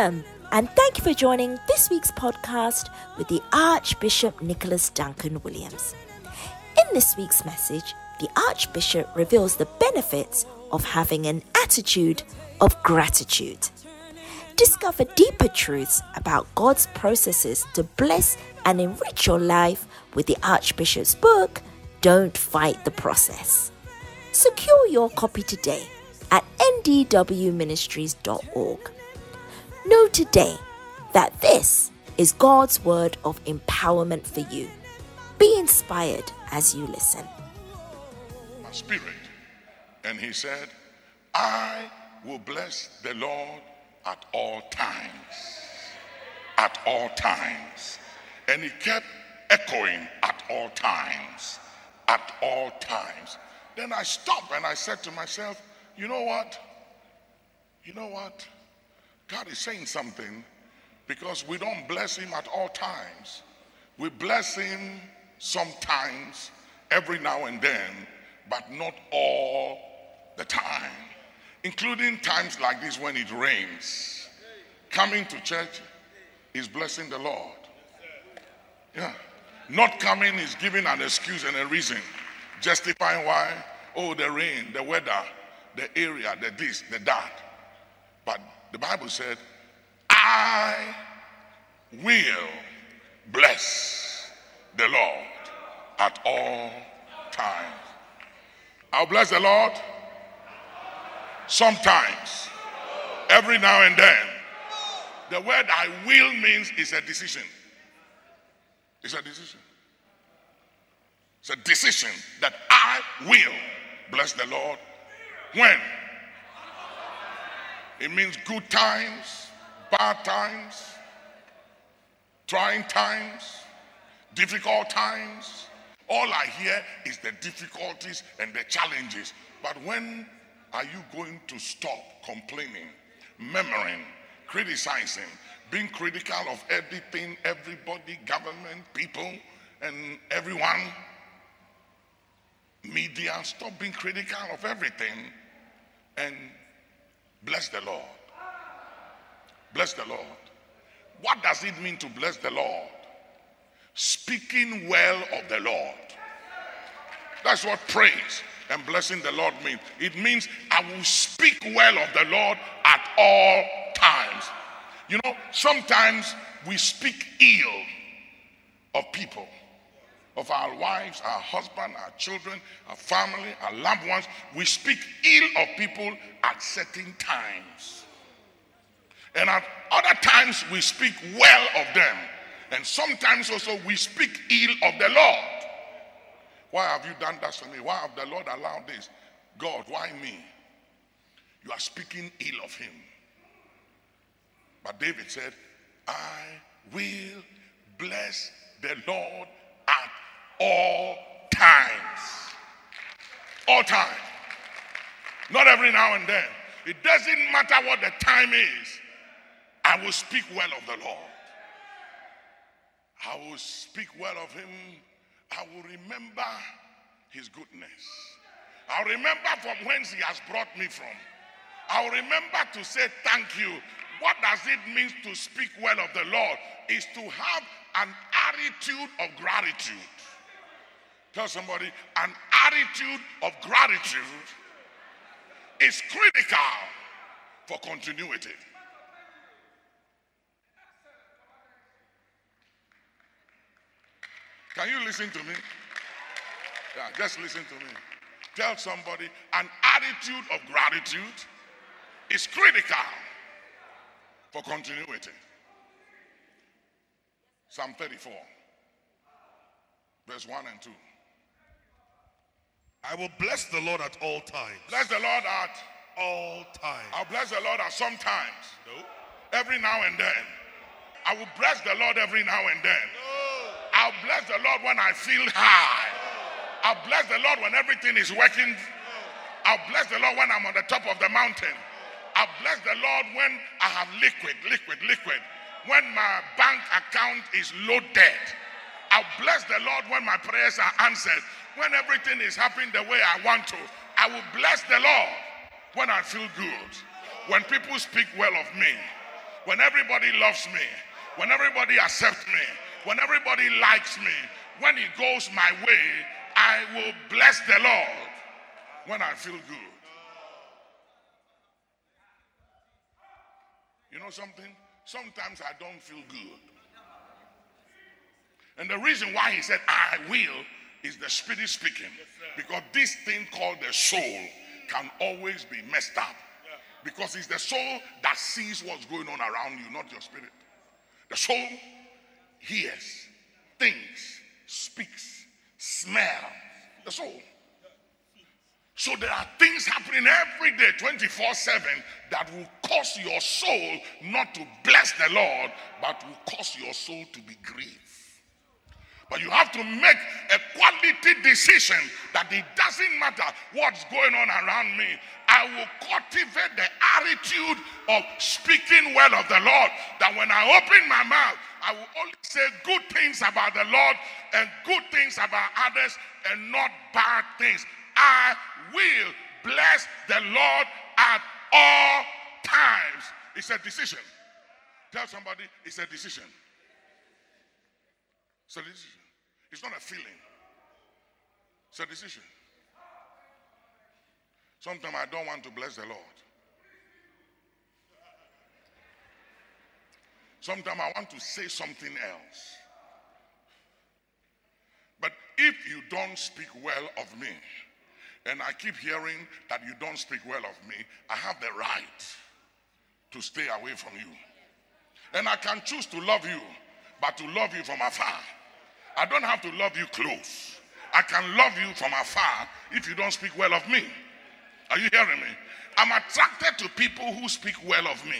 Welcome, and thank you for joining this week's podcast with the Archbishop Nicholas Duncan Williams. In this week's message, the Archbishop reveals the benefits of having an attitude of gratitude. Discover deeper truths about God's processes to bless and enrich your life with the Archbishop's book, Don't Fight the Process. Secure your copy today at ndwministries.org. Know today that this is God's word of empowerment for you. Be inspired as you listen. My spirit. And he said, I will bless the Lord at all times. At all times. And he kept echoing at all times. At all times. Then I stopped and I said to myself, you know what? You know what? God is saying something because we don't bless Him at all times. We bless Him sometimes, every now and then, but not all the time, including times like this when it rains. Coming to church is blessing the Lord. Yeah. Not coming is giving an excuse and a reason, justifying why, oh, the rain, the weather, the area, the this, the that. But the Bible said, I will bless the Lord at all times. I'll bless the Lord sometimes, every now and then. The word I will means is a decision. It's a decision. It's a decision that I will bless the Lord when it means good times, bad times, trying times, difficult times. All I hear is the difficulties and the challenges. But when are you going to stop complaining, murmuring, criticizing, being critical of everything, everybody, government, people, and everyone? Media, stop being critical of everything and Bless the Lord. Bless the Lord. What does it mean to bless the Lord? Speaking well of the Lord. That's what praise and blessing the Lord means. It means I will speak well of the Lord at all times. You know, sometimes we speak ill of people, of our wives, our husband, our children, our family, our loved ones. We speak ill of people at certain times. And at other times, we speak well of them. And sometimes also we speak ill of the Lord. Why have you done that to me? Why have the Lord allowed this? God, why me? You are speaking ill of him. But David said, I will bless the Lord all times. All times. Not every now and then. It doesn't matter what the time is. I will speak well of the Lord. I will speak well of him. I will remember his goodness. I'll remember from whence he has brought me from. I'll remember to say thank you. What does it mean to speak well of the Lord? Is to have an attitude of gratitude. Tell somebody, an attitude of gratitude is critical for continuity. Can you listen to me? Yeah, just listen to me. Tell somebody an attitude of gratitude is critical for continuity. Psalm 34, verse 1 and 2. I will bless the Lord at all times. Bless the Lord at all times. I'll bless the Lord at sometimes. No. Every now and then. I will bless the Lord every now and then. No. I'll bless the Lord when I feel high. I'll bless the Lord when everything is working. I'll bless the Lord when I'm on the top of the mountain. I'll bless the Lord when I have liquid, liquid, liquid. When my bank account is loaded. I'll bless the Lord when my prayers are answered when everything is happening the way I want to, I will bless the Lord when I feel good. When people speak well of me, when everybody loves me, when everybody accepts me, when everybody likes me, when it goes my way, I will bless the Lord when I feel good. You know something? Sometimes I don't feel good. And the reason why he said, I will, is the spirit speaking. Because this thing called the soul can always be messed up. Because it's the soul that sees what's going on around you, not your spirit. The soul hears, thinks, speaks, smells. The soul. So there are things happening every day, 24 7, that will cause your soul not to bless the Lord, but will cause your soul to be grieved. But you have to make a quality decision that it doesn't matter what's going on around me. I will cultivate the attitude of speaking well of the Lord. That when I open my mouth, I will only say good things about the Lord and good things about others and not bad things. I will bless the Lord at all times. It's a decision. Tell somebody it's a decision. It's a decision. It's not a feeling, it's a decision. Sometimes I don't want to bless the Lord. Sometimes I want to say something else. But if you don't speak well of me, and I keep hearing that you don't speak well of me, I have the right to stay away from you. And I can choose to love you, but to love you from afar. I don't have to love you close. I can love you from afar if you don't speak well of me. Are you hearing me? I'm attracted to people who speak well of me.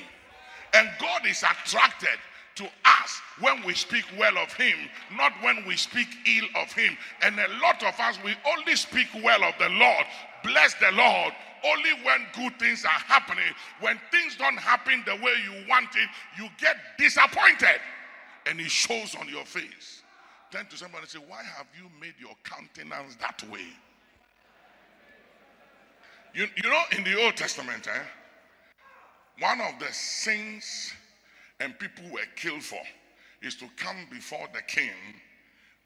And God is attracted to us when we speak well of Him, not when we speak ill of Him. And a lot of us, we only speak well of the Lord, bless the Lord, only when good things are happening. When things don't happen the way you want it, you get disappointed. And it shows on your face. Turn to somebody and say, Why have you made your countenance that way? You, you know, in the Old Testament, eh, one of the sins and people were killed for is to come before the king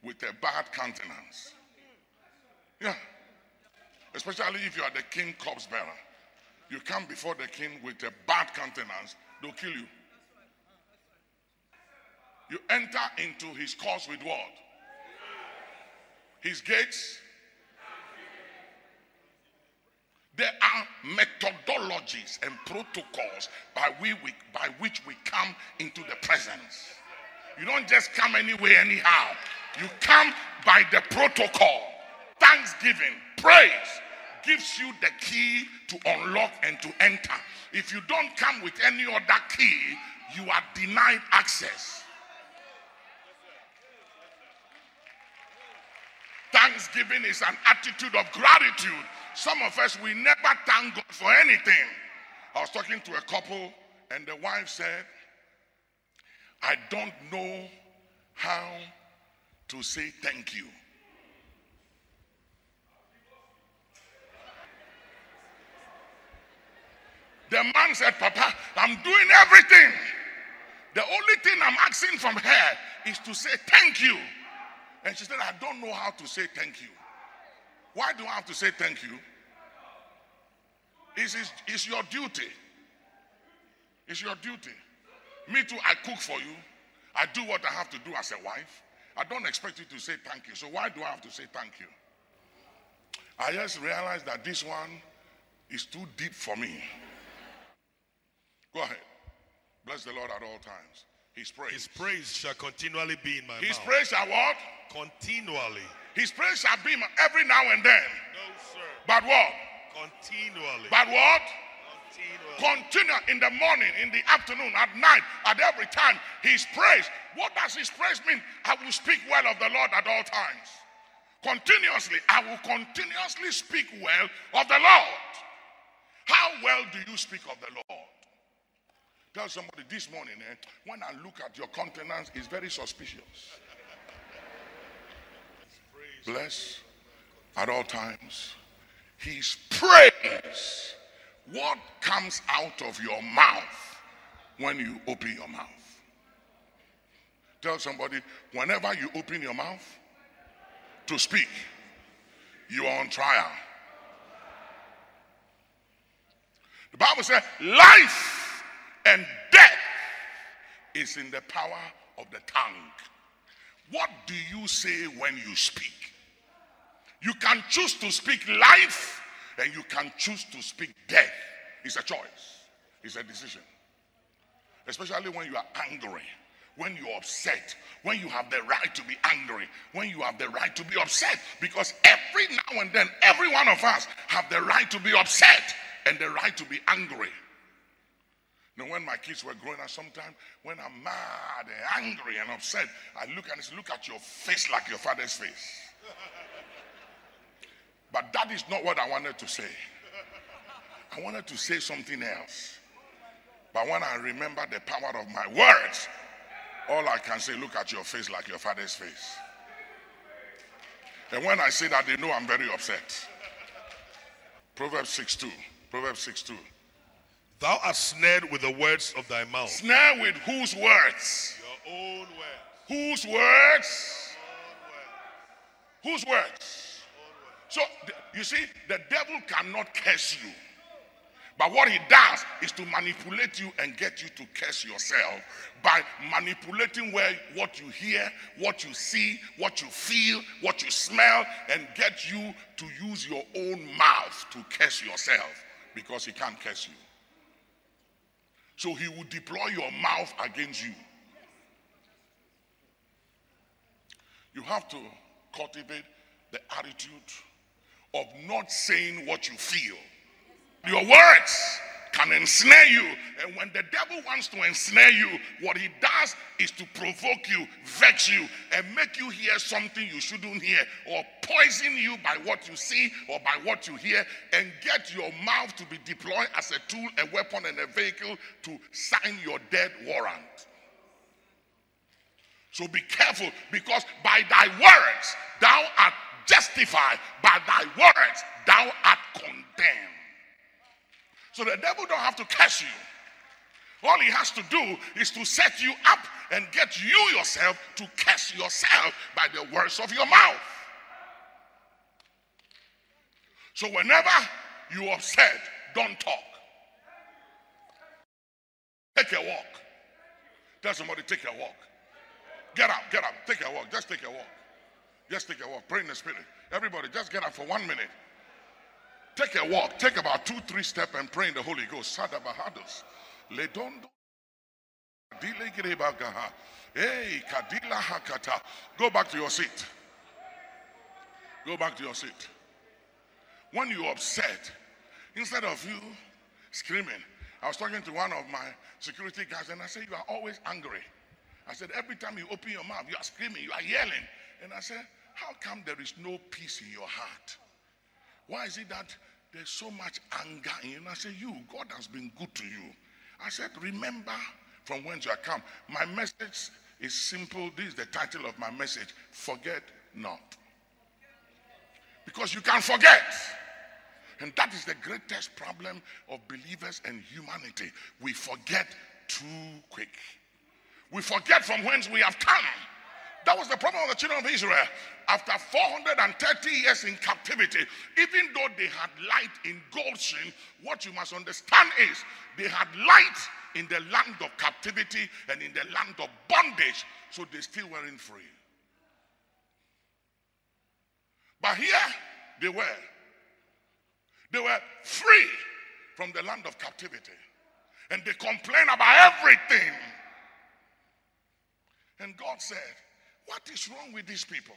with a bad countenance. Yeah. Especially if you are the king corpse bearer. You come before the king with a bad countenance, they'll kill you. You enter into his course with what? His gates. There are methodologies and protocols by, we, by which we come into the presence. You don't just come anywhere, anyhow. You come by the protocol. Thanksgiving, praise gives you the key to unlock and to enter. If you don't come with any other key, you are denied access. Thanksgiving is an attitude of gratitude. Some of us, we never thank God for anything. I was talking to a couple, and the wife said, I don't know how to say thank you. The man said, Papa, I'm doing everything. The only thing I'm asking from her is to say thank you. And she said, I don't know how to say thank you. Why do I have to say thank you? It's, it's, it's your duty. It's your duty. Me too, I cook for you. I do what I have to do as a wife. I don't expect you to say thank you. So why do I have to say thank you? I just realized that this one is too deep for me. Go ahead. Bless the Lord at all times. His praise. His praise shall continually be in my His mouth. praise shall what? Continually. His praise shall be every now and then. No, sir. But what? Continually. But what? Continually. Continue in the morning, in the afternoon, at night, at every time. His praise. What does his praise mean? I will speak well of the Lord at all times. Continuously. I will continuously speak well of the Lord. How well do you speak of the Lord? Tell somebody this morning, eh, when I look at your countenance, it's very suspicious. Bless at all times. His praise. What comes out of your mouth when you open your mouth. Tell somebody, whenever you open your mouth to speak, you are on trial. The Bible says, life and death is in the power of the tongue. What do you say when you speak? You can choose to speak life and you can choose to speak death. It's a choice, it's a decision. Especially when you are angry, when you're upset, when you have the right to be angry, when you have the right to be upset. Because every now and then, every one of us have the right to be upset and the right to be angry. Now, when my kids were growing up, sometimes when I'm mad and angry and upset, I look and say, Look at your face like your father's face. but that is not what I wanted to say. I wanted to say something else. But when I remember the power of my words, all I can say, Look at your face like your father's face. And when I say that, they know I'm very upset. Proverbs 6 2. Proverbs 6 2. Thou art snared with the words of thy mouth. Snare with whose words? Your own words. Whose words? Your own words. Whose words? So you see, the devil cannot curse you. But what he does is to manipulate you and get you to curse yourself by manipulating where what you hear, what you see, what you feel, what you smell, and get you to use your own mouth to curse yourself because he can't curse you. So he will deploy your mouth against you. You have to cultivate the attitude of not saying what you feel. Your words can ensnare you. And when the devil wants to ensnare you, what he does is to provoke you, vex you, and make you hear something you shouldn't hear, or poison you by what you see or by what you hear, and get your mouth to be deployed as a tool, a weapon, and a vehicle to sign your dead warrant. So be careful because by thy words thou art justified, by thy words thou art condemned. So the devil don't have to curse you. All he has to do is to set you up and get you yourself to curse yourself by the words of your mouth. So whenever you are upset, don't talk. Take a walk. Tell somebody, take a walk. Get up, get up, take a walk. Just take a walk. Just take a walk. Pray in the spirit. Everybody, just get up for one minute. Take a walk. Take about two, three steps and pray in the Holy Ghost. Sadabahados. Ledondo. Hey, kadila hakata. Go back to your seat. Go back to your seat. When you're upset, instead of you screaming, I was talking to one of my security guys and I said, You are always angry. I said, Every time you open your mouth, you are screaming, you are yelling. And I said, How come there is no peace in your heart? Why is it that there's so much anger in you? And I said, You, God has been good to you. I said, Remember from whence you are come. My message is simple. This is the title of my message Forget not. Because you can forget. And that is the greatest problem of believers and humanity. We forget too quick. We forget from whence we have come. That was the problem of the children of Israel. After 430 years in captivity, even though they had light in Goshen, what you must understand is they had light in the land of captivity and in the land of bondage, so they still weren't free. But here they were. They were free from the land of captivity. And they complain about everything. And God said, What is wrong with these people?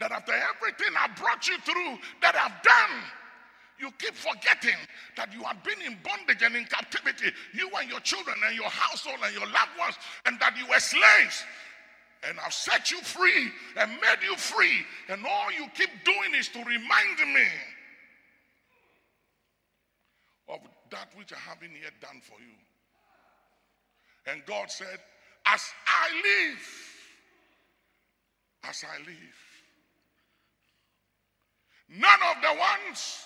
That after everything I brought you through, that I've done, you keep forgetting that you have been in bondage and in captivity, you and your children and your household and your loved ones, and that you were slaves. And I've set you free and made you free. And all you keep doing is to remind me of that which I haven't yet done for you. And God said, As I live, as I live, none of the ones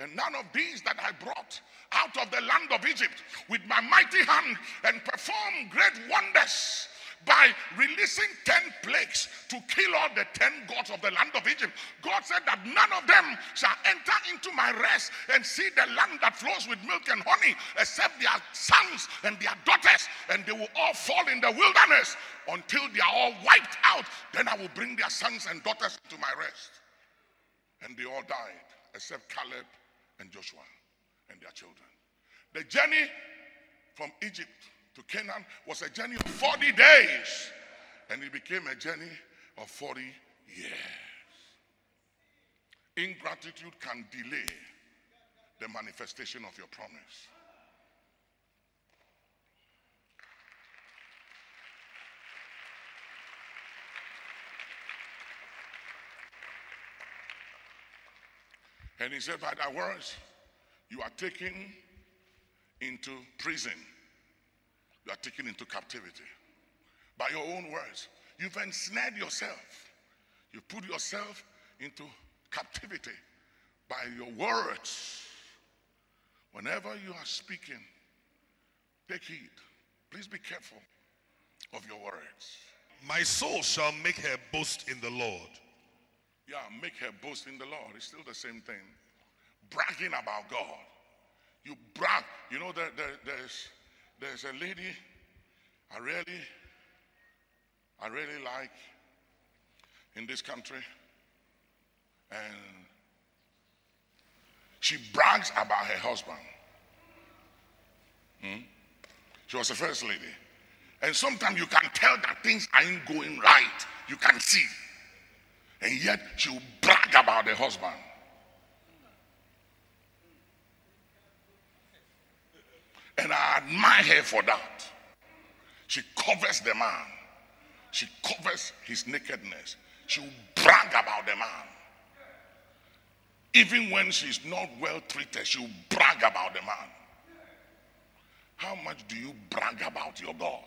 And none of these that I brought out of the land of Egypt with my mighty hand and perform great wonders by releasing 10 plagues to kill all the 10 gods of the land of Egypt. God said that none of them shall enter into my rest and see the land that flows with milk and honey, except their sons and their daughters, and they will all fall in the wilderness until they are all wiped out. Then I will bring their sons and daughters to my rest. And they all died, except Caleb and Joshua and their children. The journey from Egypt to Canaan was a journey of 40 days, and it became a journey of 40 years. Ingratitude can delay the manifestation of your promise. And he said, By thy words, you are taken into prison. You are taken into captivity. By your own words. You've ensnared yourself. You put yourself into captivity by your words. Whenever you are speaking, take heed. Please be careful of your words. My soul shall make her boast in the Lord. Yeah, make her boast in the Lord. It's still the same thing. Bragging about God. You brag. You know, there, there, there's, there's a lady I really, I really like in this country. And she brags about her husband. Hmm? She was a first lady. And sometimes you can tell that things ain't going right. You can see. And yet she will brag about the husband. And I admire her for that. She covers the man. She covers his nakedness. She will brag about the man. Even when she's not well treated, she will brag about the man. How much do you brag about your God?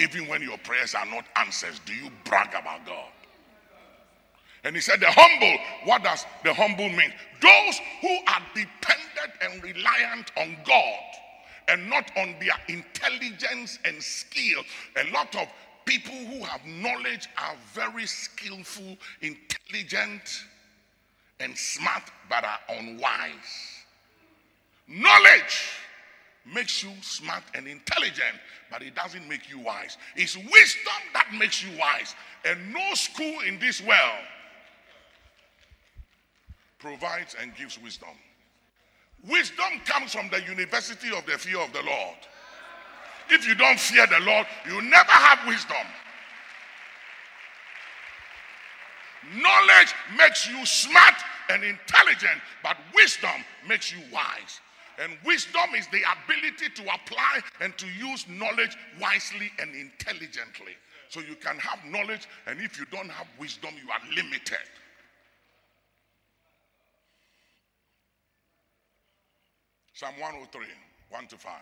Even when your prayers are not answered, do you brag about God? And he said, The humble, what does the humble mean? Those who are dependent and reliant on God and not on their intelligence and skill. A lot of people who have knowledge are very skillful, intelligent, and smart, but are unwise. Knowledge makes you smart and intelligent, but it doesn't make you wise. It's wisdom that makes you wise. And no school in this world provides and gives wisdom. Wisdom comes from the university of the fear of the Lord. If you don't fear the Lord, you never have wisdom. Knowledge makes you smart and intelligent, but wisdom makes you wise. And wisdom is the ability to apply and to use knowledge wisely and intelligently. So you can have knowledge, and if you don't have wisdom, you are limited. Psalm 103, 1 to 5.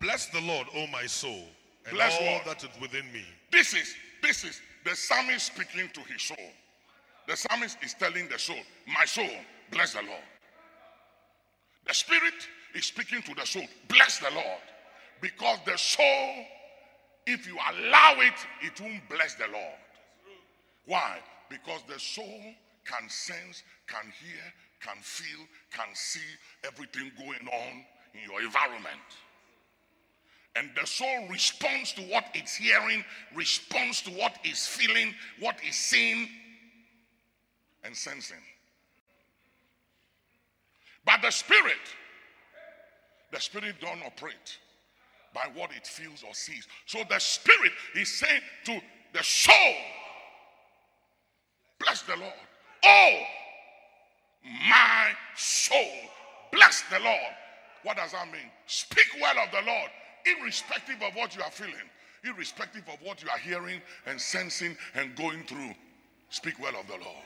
Bless the Lord, O my soul, and Bless all Lord. that is within me. This is this is the psalmist speaking to his soul. The psalmist is telling the soul, My soul, bless the Lord. The spirit is speaking to the soul, bless the Lord. Because the soul, if you allow it, it won't bless the Lord. Why? Because the soul can sense, can hear, can feel, can see everything going on in your environment. And the soul responds to what it's hearing, responds to what it's feeling, what it's seeing, and sensing. But the spirit, the spirit don't operate by what it feels or sees. So the spirit is saying to the soul, bless the Lord. Oh, my soul, bless the Lord. What does that mean? Speak well of the Lord, irrespective of what you are feeling, irrespective of what you are hearing and sensing and going through. Speak well of the Lord.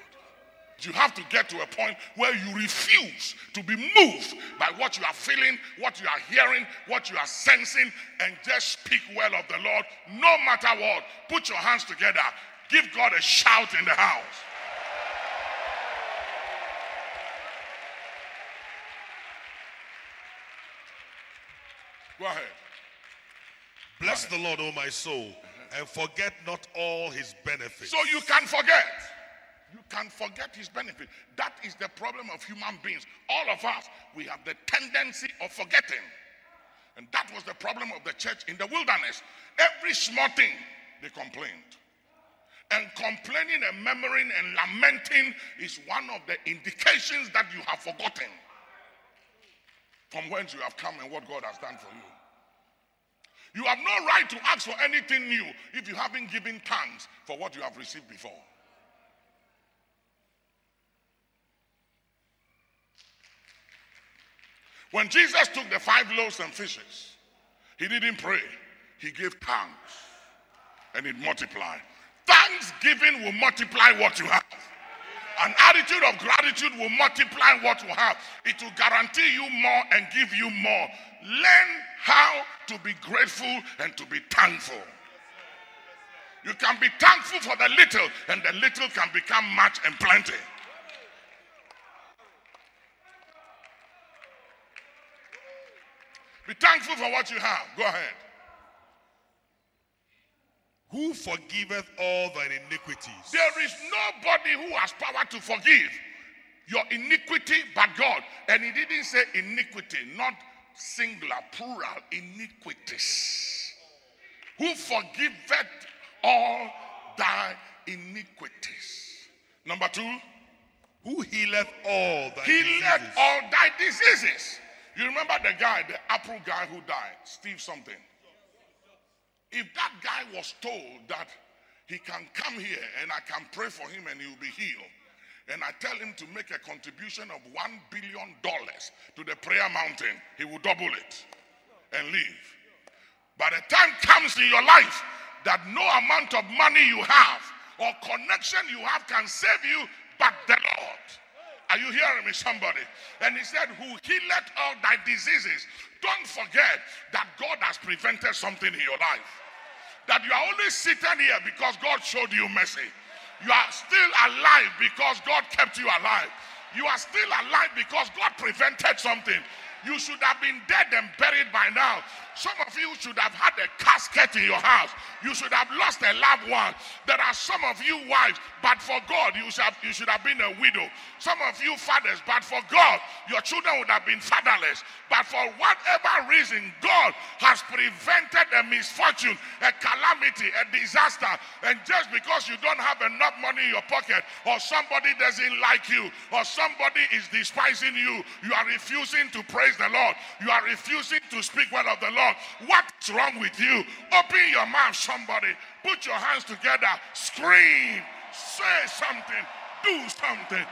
You have to get to a point where you refuse to be moved by what you are feeling, what you are hearing, what you are sensing, and just speak well of the Lord no matter what. Put your hands together. Give God a shout in the house. Go ahead. Bless the Lord, O my soul, uh-huh. and forget not all his benefits. So you can forget. You can forget his benefit. That is the problem of human beings. All of us, we have the tendency of forgetting. And that was the problem of the church in the wilderness. Every small thing, they complained. And complaining and murmuring and lamenting is one of the indications that you have forgotten from whence you have come and what God has done for you. You have no right to ask for anything new if you haven't given thanks for what you have received before. When Jesus took the five loaves and fishes, he didn't pray, he gave thanks and it multiplied. Thanksgiving will multiply what you have. An attitude of gratitude will multiply what you have. It will guarantee you more and give you more. Learn how to be grateful and to be thankful. You can be thankful for the little, and the little can become much and plenty. Be thankful for what you have. Go ahead. Who forgiveth all thine iniquities? There is nobody who has power to forgive your iniquity but God. And he didn't say iniquity, not singular, plural, iniquities. Who forgiveth all thy iniquities. Number two, Who healeth all thy he diseases? let all thy diseases. You remember the guy, the Apple guy who died, Steve something. If that guy was told that he can come here and I can pray for him and he will be healed, and I tell him to make a contribution of one billion dollars to the prayer mountain, he will double it and leave. By the time comes in your life that no amount of money you have or connection you have can save you but the Lord. Are you hearing me, somebody? And he said, Who healeth all thy diseases. Don't forget that God has prevented something in your life. That you are only sitting here because God showed you mercy. You are still alive because God kept you alive. You are still alive because God prevented something. You should have been dead and buried by now. Some of you should have had a casket in your house. You should have lost a loved one. There are some of you wives, but for God, you should have, you should have been a widow. Some of you fathers, but for God, your children would have been fatherless. But for whatever reason, God has prevented a misfortune, a calamity, a disaster. And just because you don't have enough money in your pocket, or somebody doesn't like you, or somebody is despising you, you are refusing to praise the Lord. You are refusing to speak well of the Lord. What's wrong with you? Open your mouth, somebody. Put your hands together. Scream. Say something. Do something.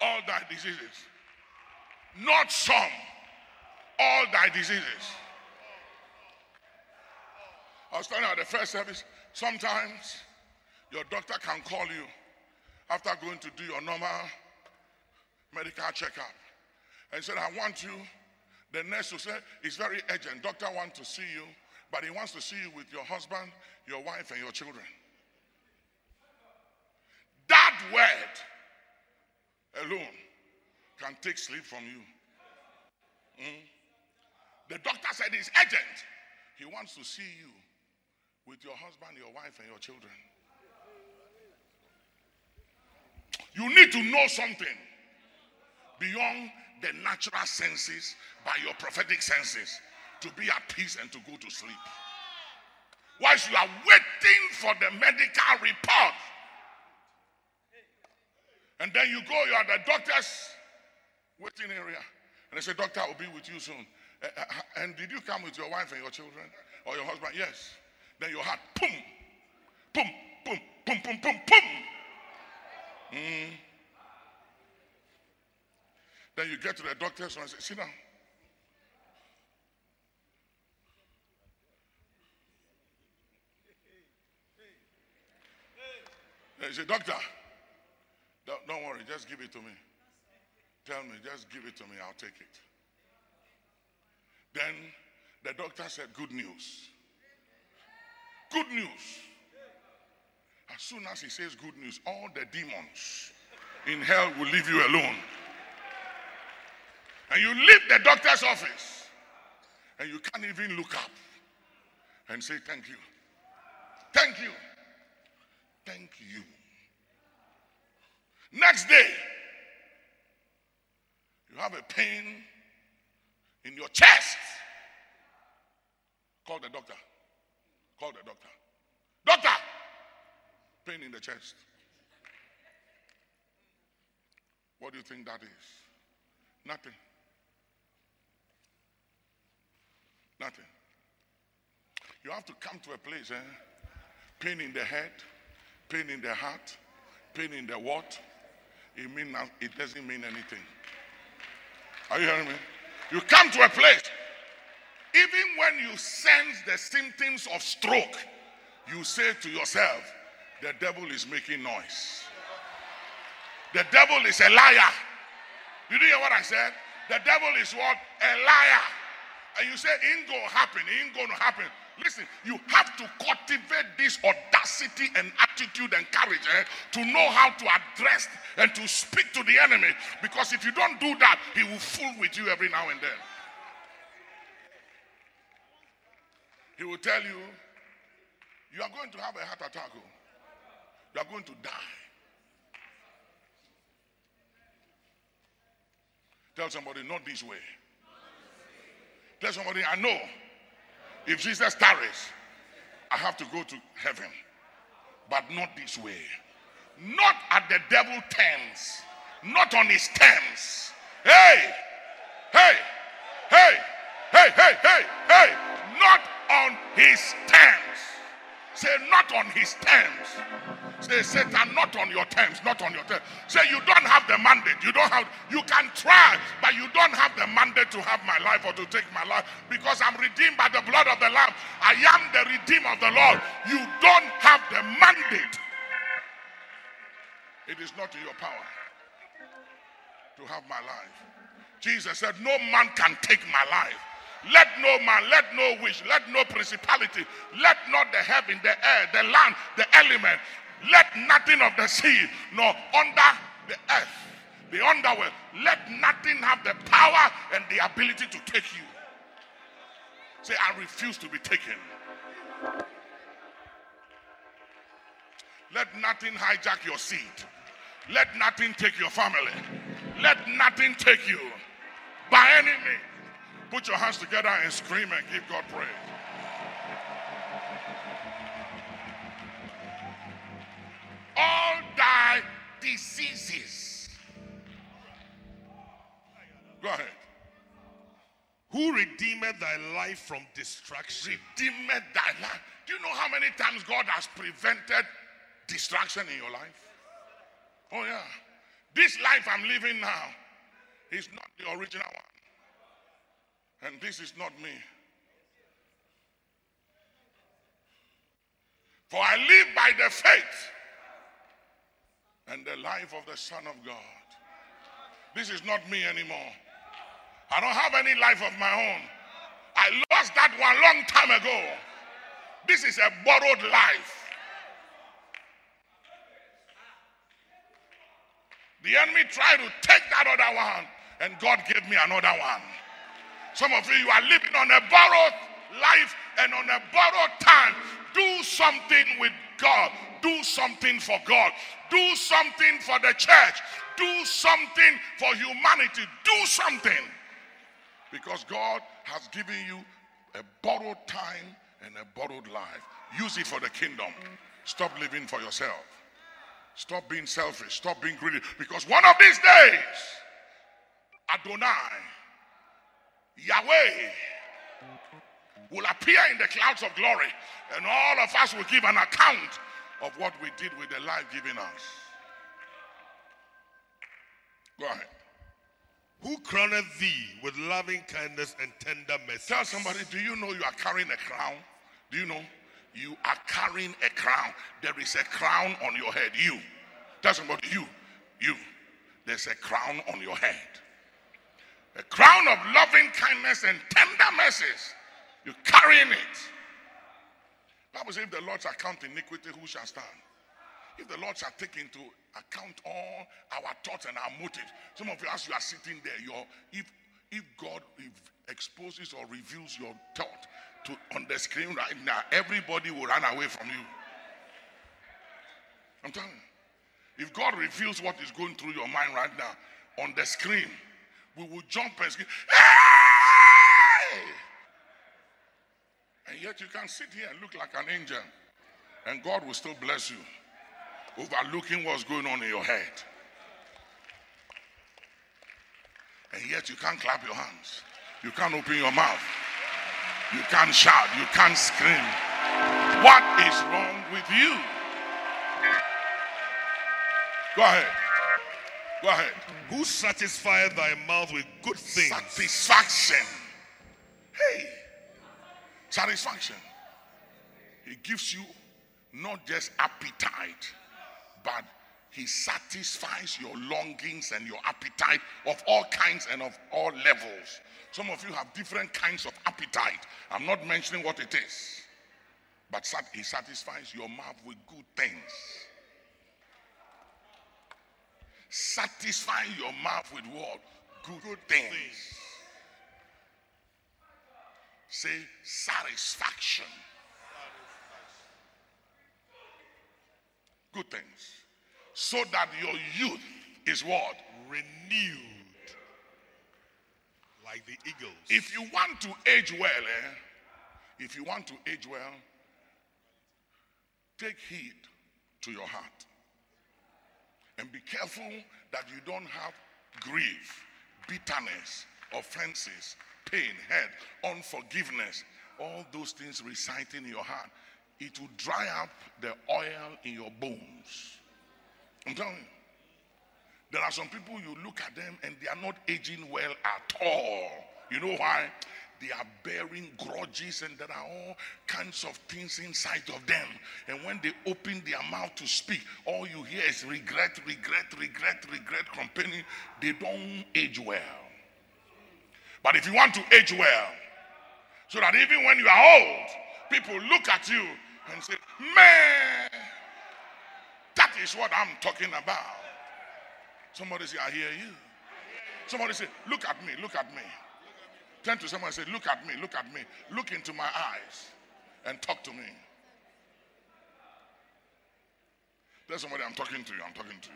All thy diseases. Not some. All thy diseases. I was you at the first service, sometimes your doctor can call you after going to do your normal medical checkup and said, I want you. The nurse will say, It's very urgent. Doctor wants to see you, but he wants to see you with your husband, your wife, and your children. That word alone can take sleep from you. Mm. The doctor said it's urgent. He wants to see you with your husband, your wife, and your children. You need to know something beyond the natural senses by your prophetic senses to be at peace and to go to sleep. Whilst you are waiting for the medical report, and then you go, you are the doctor's waiting area, and they say, Doctor, I will be with you soon. Uh, uh, and did you come with your wife and your children or your husband? Yes. Then your heart, boom, boom, boom, boom, boom, boom, boom. Mm. Then you get to the doctor's and say, sit down. Then you say, doctor, don't, don't worry, just give it to me. Tell me, just give it to me, I'll take it. Then the doctor said, good news. Good news. As soon as he says good news, all the demons in hell will leave you alone. And you leave the doctor's office and you can't even look up and say, Thank you. Thank you. Thank you. Next day, you have a pain in your chest. Call the doctor. Call the doctor. Doctor! Pain in the chest. What do you think that is? Nothing. Nothing. You have to come to a place, eh? Pain in the head, pain in the heart, pain in the what? It mean it doesn't mean anything. Are you hearing me? You come to a place, even when you sense the symptoms of stroke, you say to yourself, the devil is making noise. The devil is a liar. You hear what I said? The devil is what? A liar. And you say, ain't gonna happen, ain't gonna happen. Listen, you have to cultivate this audacity and attitude and courage eh, to know how to address and to speak to the enemy. Because if you don't do that, he will fool with you every now and then. He will tell you, you are going to have a heart attack. Oh. You are going to die. Tell somebody, not this way. Tell somebody, I know if Jesus tarries, I have to go to heaven, but not this way. Not at the devil terms, not on his terms. Hey, hey, hey, hey, hey, hey, hey, not on his terms. Say, not on his terms. Say, Satan, not on your terms, not on your terms. Say, you don't have the mandate. You don't have, you can try, but you don't have the mandate to have my life or to take my life because I'm redeemed by the blood of the Lamb. I am the redeemer of the Lord. You don't have the mandate. It is not in your power to have my life. Jesus said, No man can take my life. Let no man, let no wish, let no principality, let not the heaven, the air, the land, the element, let nothing of the sea nor under the earth, the underworld, let nothing have the power and the ability to take you. Say, I refuse to be taken. Let nothing hijack your seed. Let nothing take your family. Let nothing take you by any means. Put your hands together and scream and give God praise. all thy diseases. Go ahead. Who redeemed thy life from destruction? Redeemed thy life. Do you know how many times God has prevented destruction in your life? Oh, yeah. This life I'm living now is not the original one. And this is not me. For I live by the faith and the life of the Son of God. This is not me anymore. I don't have any life of my own. I lost that one long time ago. This is a borrowed life. The enemy tried to take that other one, and God gave me another one. Some of you, you are living on a borrowed life and on a borrowed time. Do something with God. Do something for God. Do something for the church. Do something for humanity. Do something. Because God has given you a borrowed time and a borrowed life. Use it for the kingdom. Stop living for yourself. Stop being selfish. Stop being greedy. Because one of these days, Adonai, Yahweh, will appear in the clouds of glory, and all of us will give an account of what we did with the life given us. Go ahead. Who crowned thee with loving kindness and tender mercy? Tell somebody, do you know you are carrying a crown? Do you know? You are carrying a crown. There is a crown on your head. You. Tell somebody, you. You. There's a crown on your head. A crown of loving kindness and tender mercies. You're carrying it. Bible says, if the Lord's account iniquity, who shall stand? if the Lord shall take into account all our thoughts and our motives, some of you, as you are sitting there, your if if God exposes or reveals your thought to on the screen right now, everybody will run away from you. I'm telling you. If God reveals what is going through your mind right now on the screen, we will jump and scream, hey! And yet you can sit here and look like an angel, and God will still bless you, overlooking what's going on in your head. And yet you can't clap your hands, you can't open your mouth, you can't shout, you can't scream. What is wrong with you? Go ahead. Go ahead. Who satisfied thy mouth with good things? Satisfaction. Hey, satisfaction. He gives you not just appetite, but he satisfies your longings and your appetite of all kinds and of all levels. Some of you have different kinds of appetite. I'm not mentioning what it is, but he satisfies your mouth with good things. Satisfy your mouth with what? Good, good things. things. Say satisfaction. Good things. So that your youth is what? Renewed. Like the eagles. If you want to age well, eh? If you want to age well, take heed to your heart. And be careful that you don't have grief, bitterness, offenses, pain, hurt, unforgiveness, all those things reciting in your heart. It will dry up the oil in your bones. I'm telling you. There are some people you look at them and they are not aging well at all. You know why? They are bearing grudges and there are all kinds of things inside of them. And when they open their mouth to speak, all you hear is regret, regret, regret, regret, complaining. They don't age well. But if you want to age well, so that even when you are old, people look at you and say, Man, that is what I'm talking about. Somebody say, I hear you. Somebody say, Look at me, look at me. Turn to someone and say, Look at me, look at me. Look into my eyes and talk to me. Tell somebody, I'm talking to you, I'm talking to you.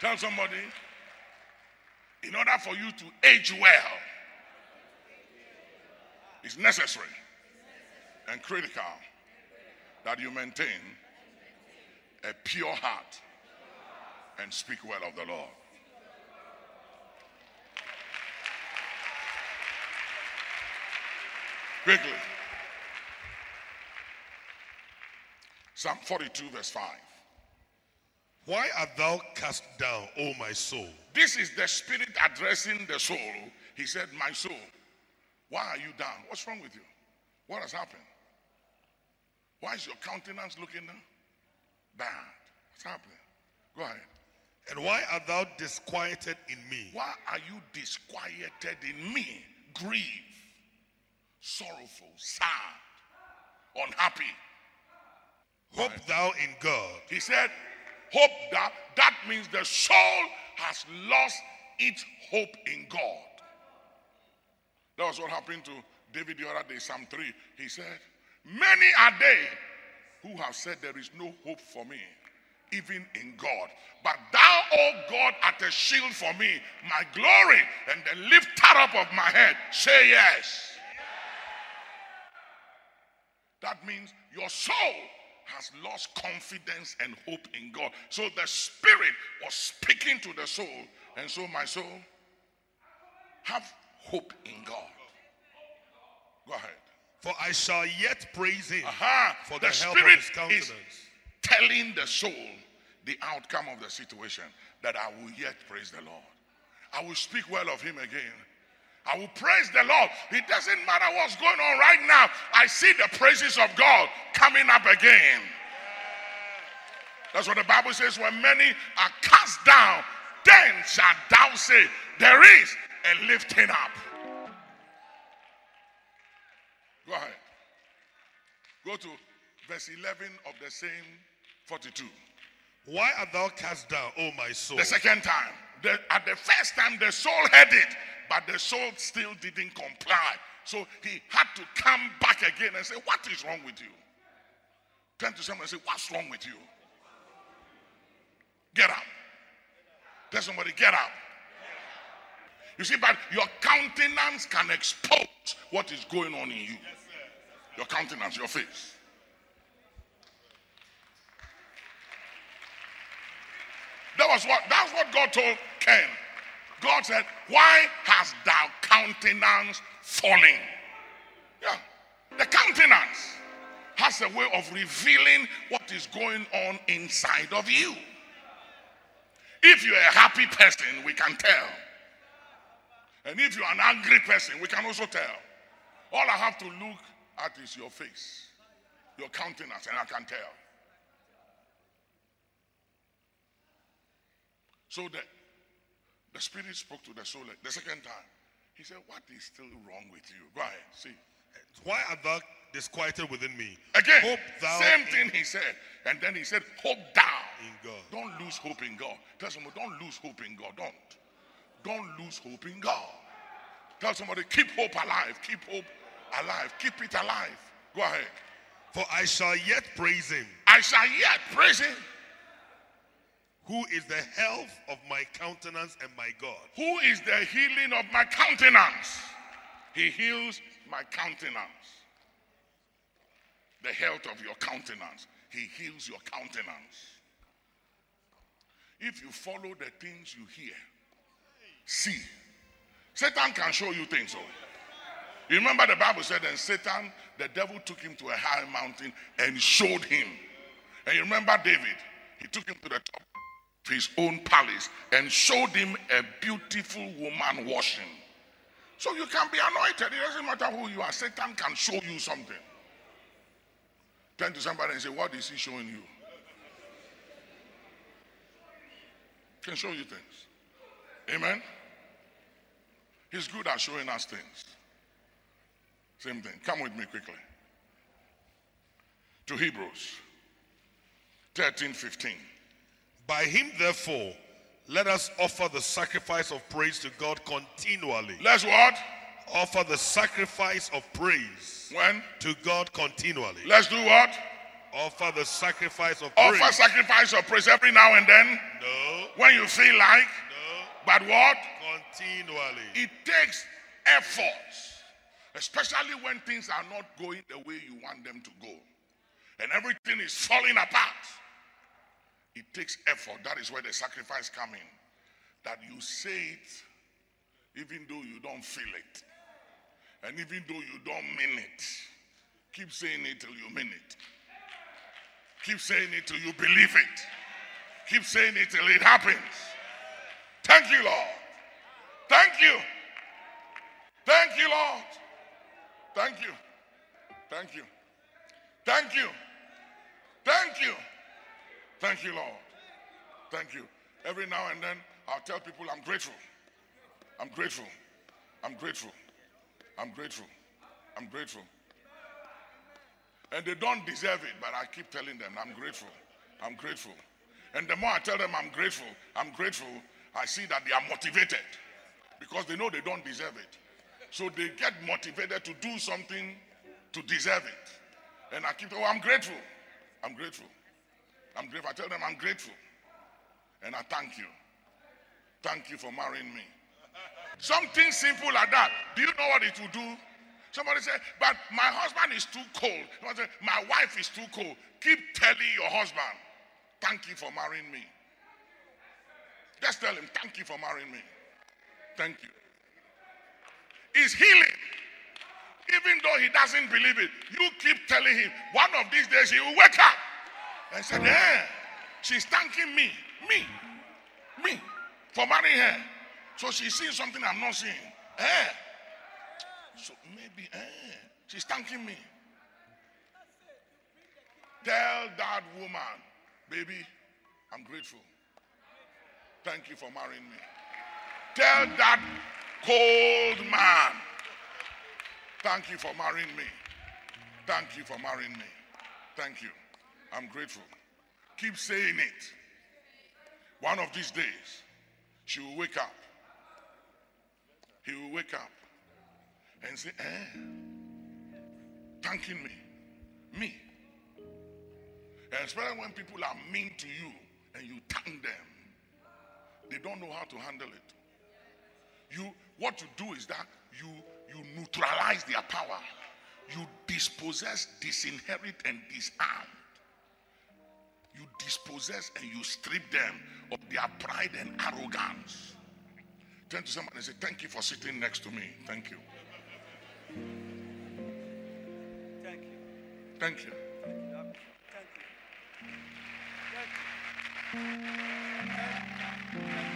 Tell somebody, in order for you to age well, it's necessary and critical that you maintain a pure heart and speak well of the Lord. Quickly. Psalm 42, verse 5. Why art thou cast down, O my soul? This is the spirit addressing the soul. He said, My soul, why are you down? What's wrong with you? What has happened? Why is your countenance looking down? Bad. What's happening? Go ahead. And why art thou disquieted in me? Why are you disquieted in me? Grief, sorrowful, sad, unhappy. Hope right. thou in God. He said, Hope that. That means the soul has lost its hope in God. That was what happened to David the other day, Psalm 3. He said, Many are they who have said there is no hope for me, even in God. But thou, O God, art a shield for me, my glory, and the lifter up of my head. Say yes. That means your soul has lost confidence and hope in God. So the Spirit was speaking to the soul. And so, my soul, have hope in God. Go ahead. For I shall yet praise him uh-huh. for the, the help Spirit of his countenance. Is telling the soul the outcome of the situation that I will yet praise the Lord. I will speak well of him again. I will praise the Lord. It doesn't matter what's going on right now. I see the praises of God coming up again. That's what the Bible says when many are cast down, then shall thou say, There is a lifting up. Go ahead. Go to verse 11 of the same 42. Why art thou cast down, O my soul? The second time. The, at the first time, the soul heard it, but the soul still didn't comply. So he had to come back again and say, What is wrong with you? Turn to someone and say, What's wrong with you? Get up. Tell somebody, Get up. You see, but your countenance can expose what is going on in you. Your countenance, your face. That was what that's what God told Cain. God said, Why hast thou countenance fallen? Yeah. The countenance has a way of revealing what is going on inside of you. If you're a happy person, we can tell. And if you're an angry person, we can also tell. All I have to look at is your face, your countenance, and I can tell. So the, the Spirit spoke to the soul the second time. He said, What is still wrong with you? Go ahead, see. Why art thou disquieted within me? Again, Hope thou same thing he said. And then he said, Hope thou. In God. Don't lose hope in God. Tell somebody, don't lose hope in God. Don't. Don't lose hope in God. Tell somebody, keep hope alive. Keep hope alive. Keep it alive. Go ahead. For I shall yet praise him, I shall yet praise him. who is the health of my countenance and my God. Who is the healing of my countenance? He heals my countenance. The health of your countenance. He heals your countenance. If you follow the things you hear, see. Satan can show you things. So, you remember the Bible said, and Satan, the devil took him to a high mountain and showed him. And you remember David, he took him to the top of his own palace and showed him a beautiful woman washing. So you can be anointed. It doesn't matter who you are. Satan can show you something. Turn to somebody and say, What is he showing you? Can show you things. Amen. He's good at showing us things. Same thing. Come with me quickly. To Hebrews 13 15. By him, therefore, let us offer the sacrifice of praise to God continually. Let's what? Offer the sacrifice of praise When? to God continually. Let's do what? Offer the sacrifice of Offer praise. sacrifice of praise every now and then No, when you feel like. no, But what? continually. It takes efforts, especially when things are not going the way you want them to go and everything is falling apart. It takes effort. That is where the sacrifice comes in. That you say it even though you don't feel it. And even though you don't mean it. Keep saying it till you mean it. Keep saying it till you believe it. Keep saying it till it happens. Thank you, Lord. Thank you. Thank you, Lord. Thank you. Thank you. Thank you. Thank you. Thank you, Lord. Thank you. Every now and then, I'll tell people I'm grateful. I'm grateful. I'm grateful. I'm grateful. I'm grateful. And they don't deserve it, but I keep telling them I'm grateful. I'm grateful. And the more I tell them I'm grateful, I'm grateful, I see that they are motivated because they know they don't deserve it. So they get motivated to do something to deserve it. And I keep, oh, I'm grateful. I'm grateful. I'm grateful. I tell them I'm grateful. And I thank you. Thank you for marrying me. Something simple like that. Do you know what it will do? Somebody said, but my husband is too cold. Somebody said, my wife is too cold. Keep telling your husband, thank you for marrying me. Just tell him, thank you for marrying me. Thank you. It's healing. Even though he doesn't believe it, you keep telling him, one of these days he will wake up and say, yeah, she's thanking me, me, me, for marrying her. So she's seeing something I'm not seeing. Eh. So maybe, eh, she's thanking me. Tell that woman, baby, I'm grateful. Thank you for marrying me. Tell that cold man, thank you for marrying me. Thank you for marrying me. Thank you. I'm grateful. Keep saying it. One of these days, she will wake up. He will wake up and say, eh, thanking me. Me. Especially when people are mean to you and you thank them, they don't know how to handle it. You what you do is that you you neutralize their power. You dispossess, disinherit, and disarm. You dispossess and you strip them of their pride and arrogance. Turn to someone and say, Thank you for sitting next to me. Thank you. Thank you. Thank you. Thank you. Thank you. You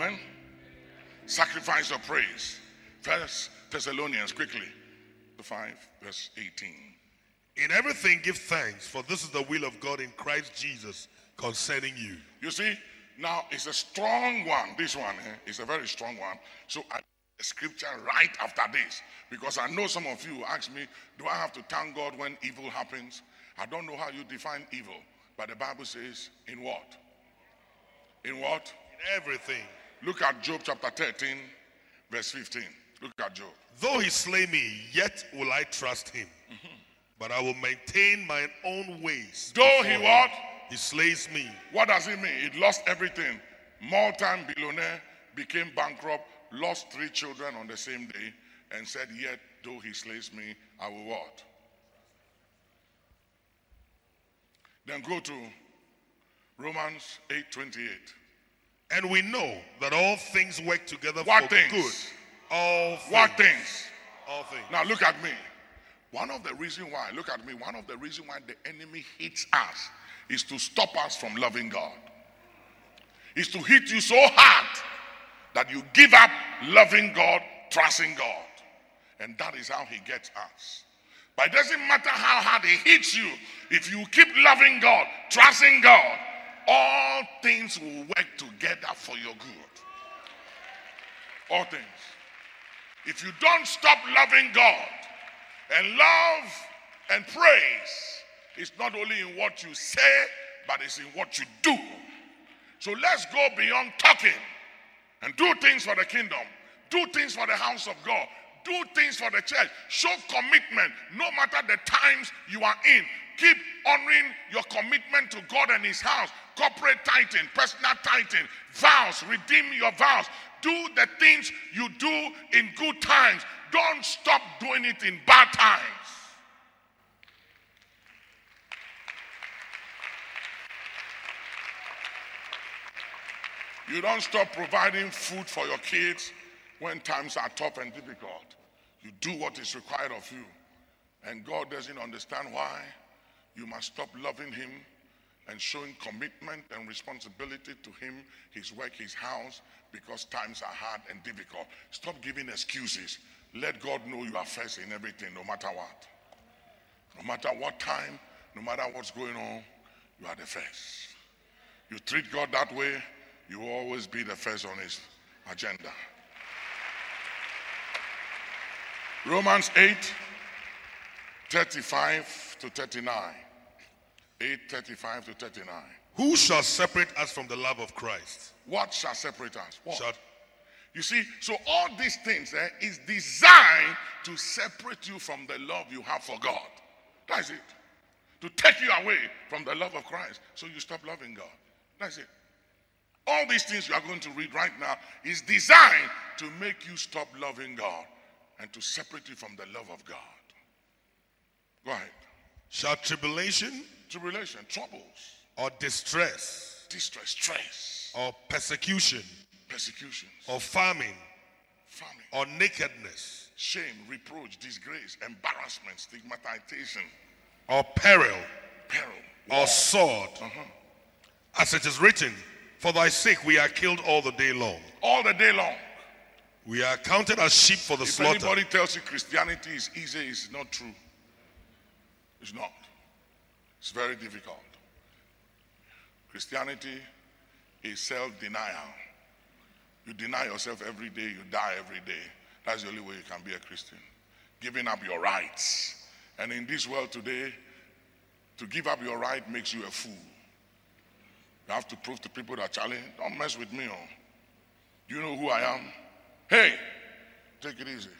amen. Sacrifice of praise. First Thessalonians, quickly, the 5, verse 18. In everything give thanks, for this is the will of God in Christ Jesus concerning you. You see, now it's a strong one. This one eh, is a very strong one. So I a scripture right after this because I know some of you ask me, do I have to thank God when evil happens? I don't know how you define evil, but the Bible says, in what? In what? In everything. Look at Job chapter 13, verse 15. Look at Job. Though he slay me, yet will I trust him. Mm-hmm. But I will maintain mine own ways. Though he what? He slays me. What does it mean? He lost everything. Multi billionaire became bankrupt, lost three children on the same day, and said, Yet though he slays me, I will what? Then go to Romans 8 28. And we know that all things work together What for things? good. All things. What things? All things. Now look at me. One of the reasons why, look at me, one of the reasons why the enemy hits us is to stop us from loving God. Is to hit you so hard that you give up loving God, trusting God. And that is how he gets us. But it doesn't matter how hard he hits you, if you keep loving God, trusting God, all things will work together for your good. All things. If you don't stop loving God and love and praise, it's not only in what you say, but it's in what you do. So let's go beyond talking and do things for the kingdom, do things for the house of God, do things for the church. Show commitment no matter the times you are in. Keep honoring your commitment to God and His house. Corporate tithing, personal tithing, vows, redeem your vows. Do the things you do in good times. Don't stop doing it in bad times. You don't stop providing food for your kids when times are tough and difficult. You do what is required of you. And God doesn't understand why. You must stop loving Him and showing commitment and responsibility to Him, His work, His house, because times are hard and difficult. Stop giving excuses. Let God know you are first in everything, no matter what. No matter what time, no matter what's going on, you are the first. You treat God that way, you will always be the first on His agenda. Romans 8 35 to 39. 8 35 to 39. Who shall separate us from the love of Christ? What shall separate us? What? Shall, You see, so all these things eh, is designed to separate you from the love you have for God. That's it. To take you away from the love of Christ. So you stop loving God. That's it. All these things you are going to read right now is designed to make you stop loving God and to separate you from the love of God. Go ahead. Shall tribulation Tribulation, troubles, or distress distress, stress, or persecution persecutions, or famine famine, or nakedness shame, reproach, disgrace, embarrassment, stigmatization, or peril peril, or sword. Uh-huh. As it is written, For thy sake we are killed all the day long. all the day long. We are counted as sheep for the If slaughter. anybody tells you Christianity is easy, it's not true. It's not. It's very difficult. Christianity is self denial. You deny yourself every day, you die every day. That's the only way you can be a Christian. Giving up your rights. And in this world today, to give up your right makes you a fool. You have to prove to people that, Charlie, don't mess with me. Oh. You know who I am? Hey, take it easy.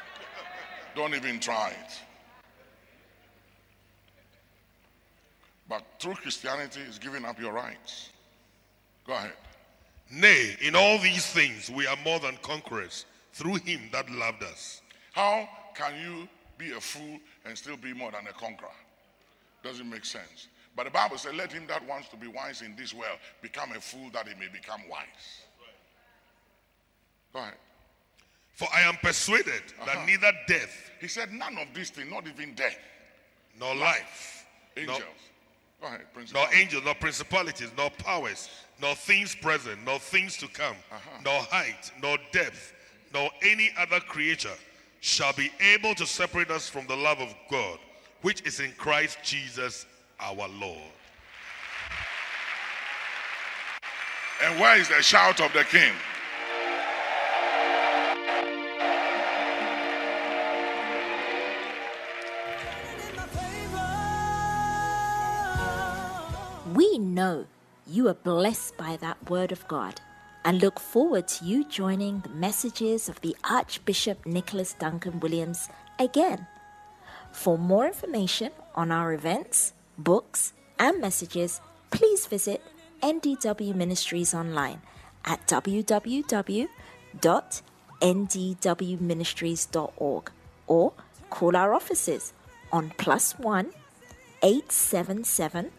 Don't even try it. But true Christianity is giving up your rights. Go ahead. Nay, in all these things we are more than conquerors through him that loved us. How can you be a fool and still be more than a conqueror? Doesn't make sense. But the Bible says, let him that wants to be wise in this world become a fool that he may become wise. Go ahead. For I am persuaded that uh-huh. neither death He said, none of these things, not even death, nor life, angels. Ahead, Prince. nor angels, nor principalities, nor powers, nor things present, nor things to come, uh-huh. nor height, nor depth, nor any other creature shall be able to separate us from the love of God, which is in Christ Jesus our Lord. And where is the shout of the king? Know you are blessed by that word of God and look forward to you joining the messages of the Archbishop Nicholas Duncan Williams again. For more information on our events, books, and messages, please visit NDW Ministries online at www.ndwministries.org or call our offices on plus one 877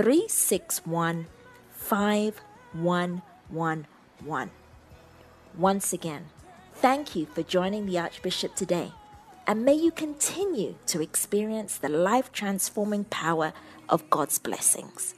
361 5111. Once again, thank you for joining the Archbishop today, and may you continue to experience the life transforming power of God's blessings.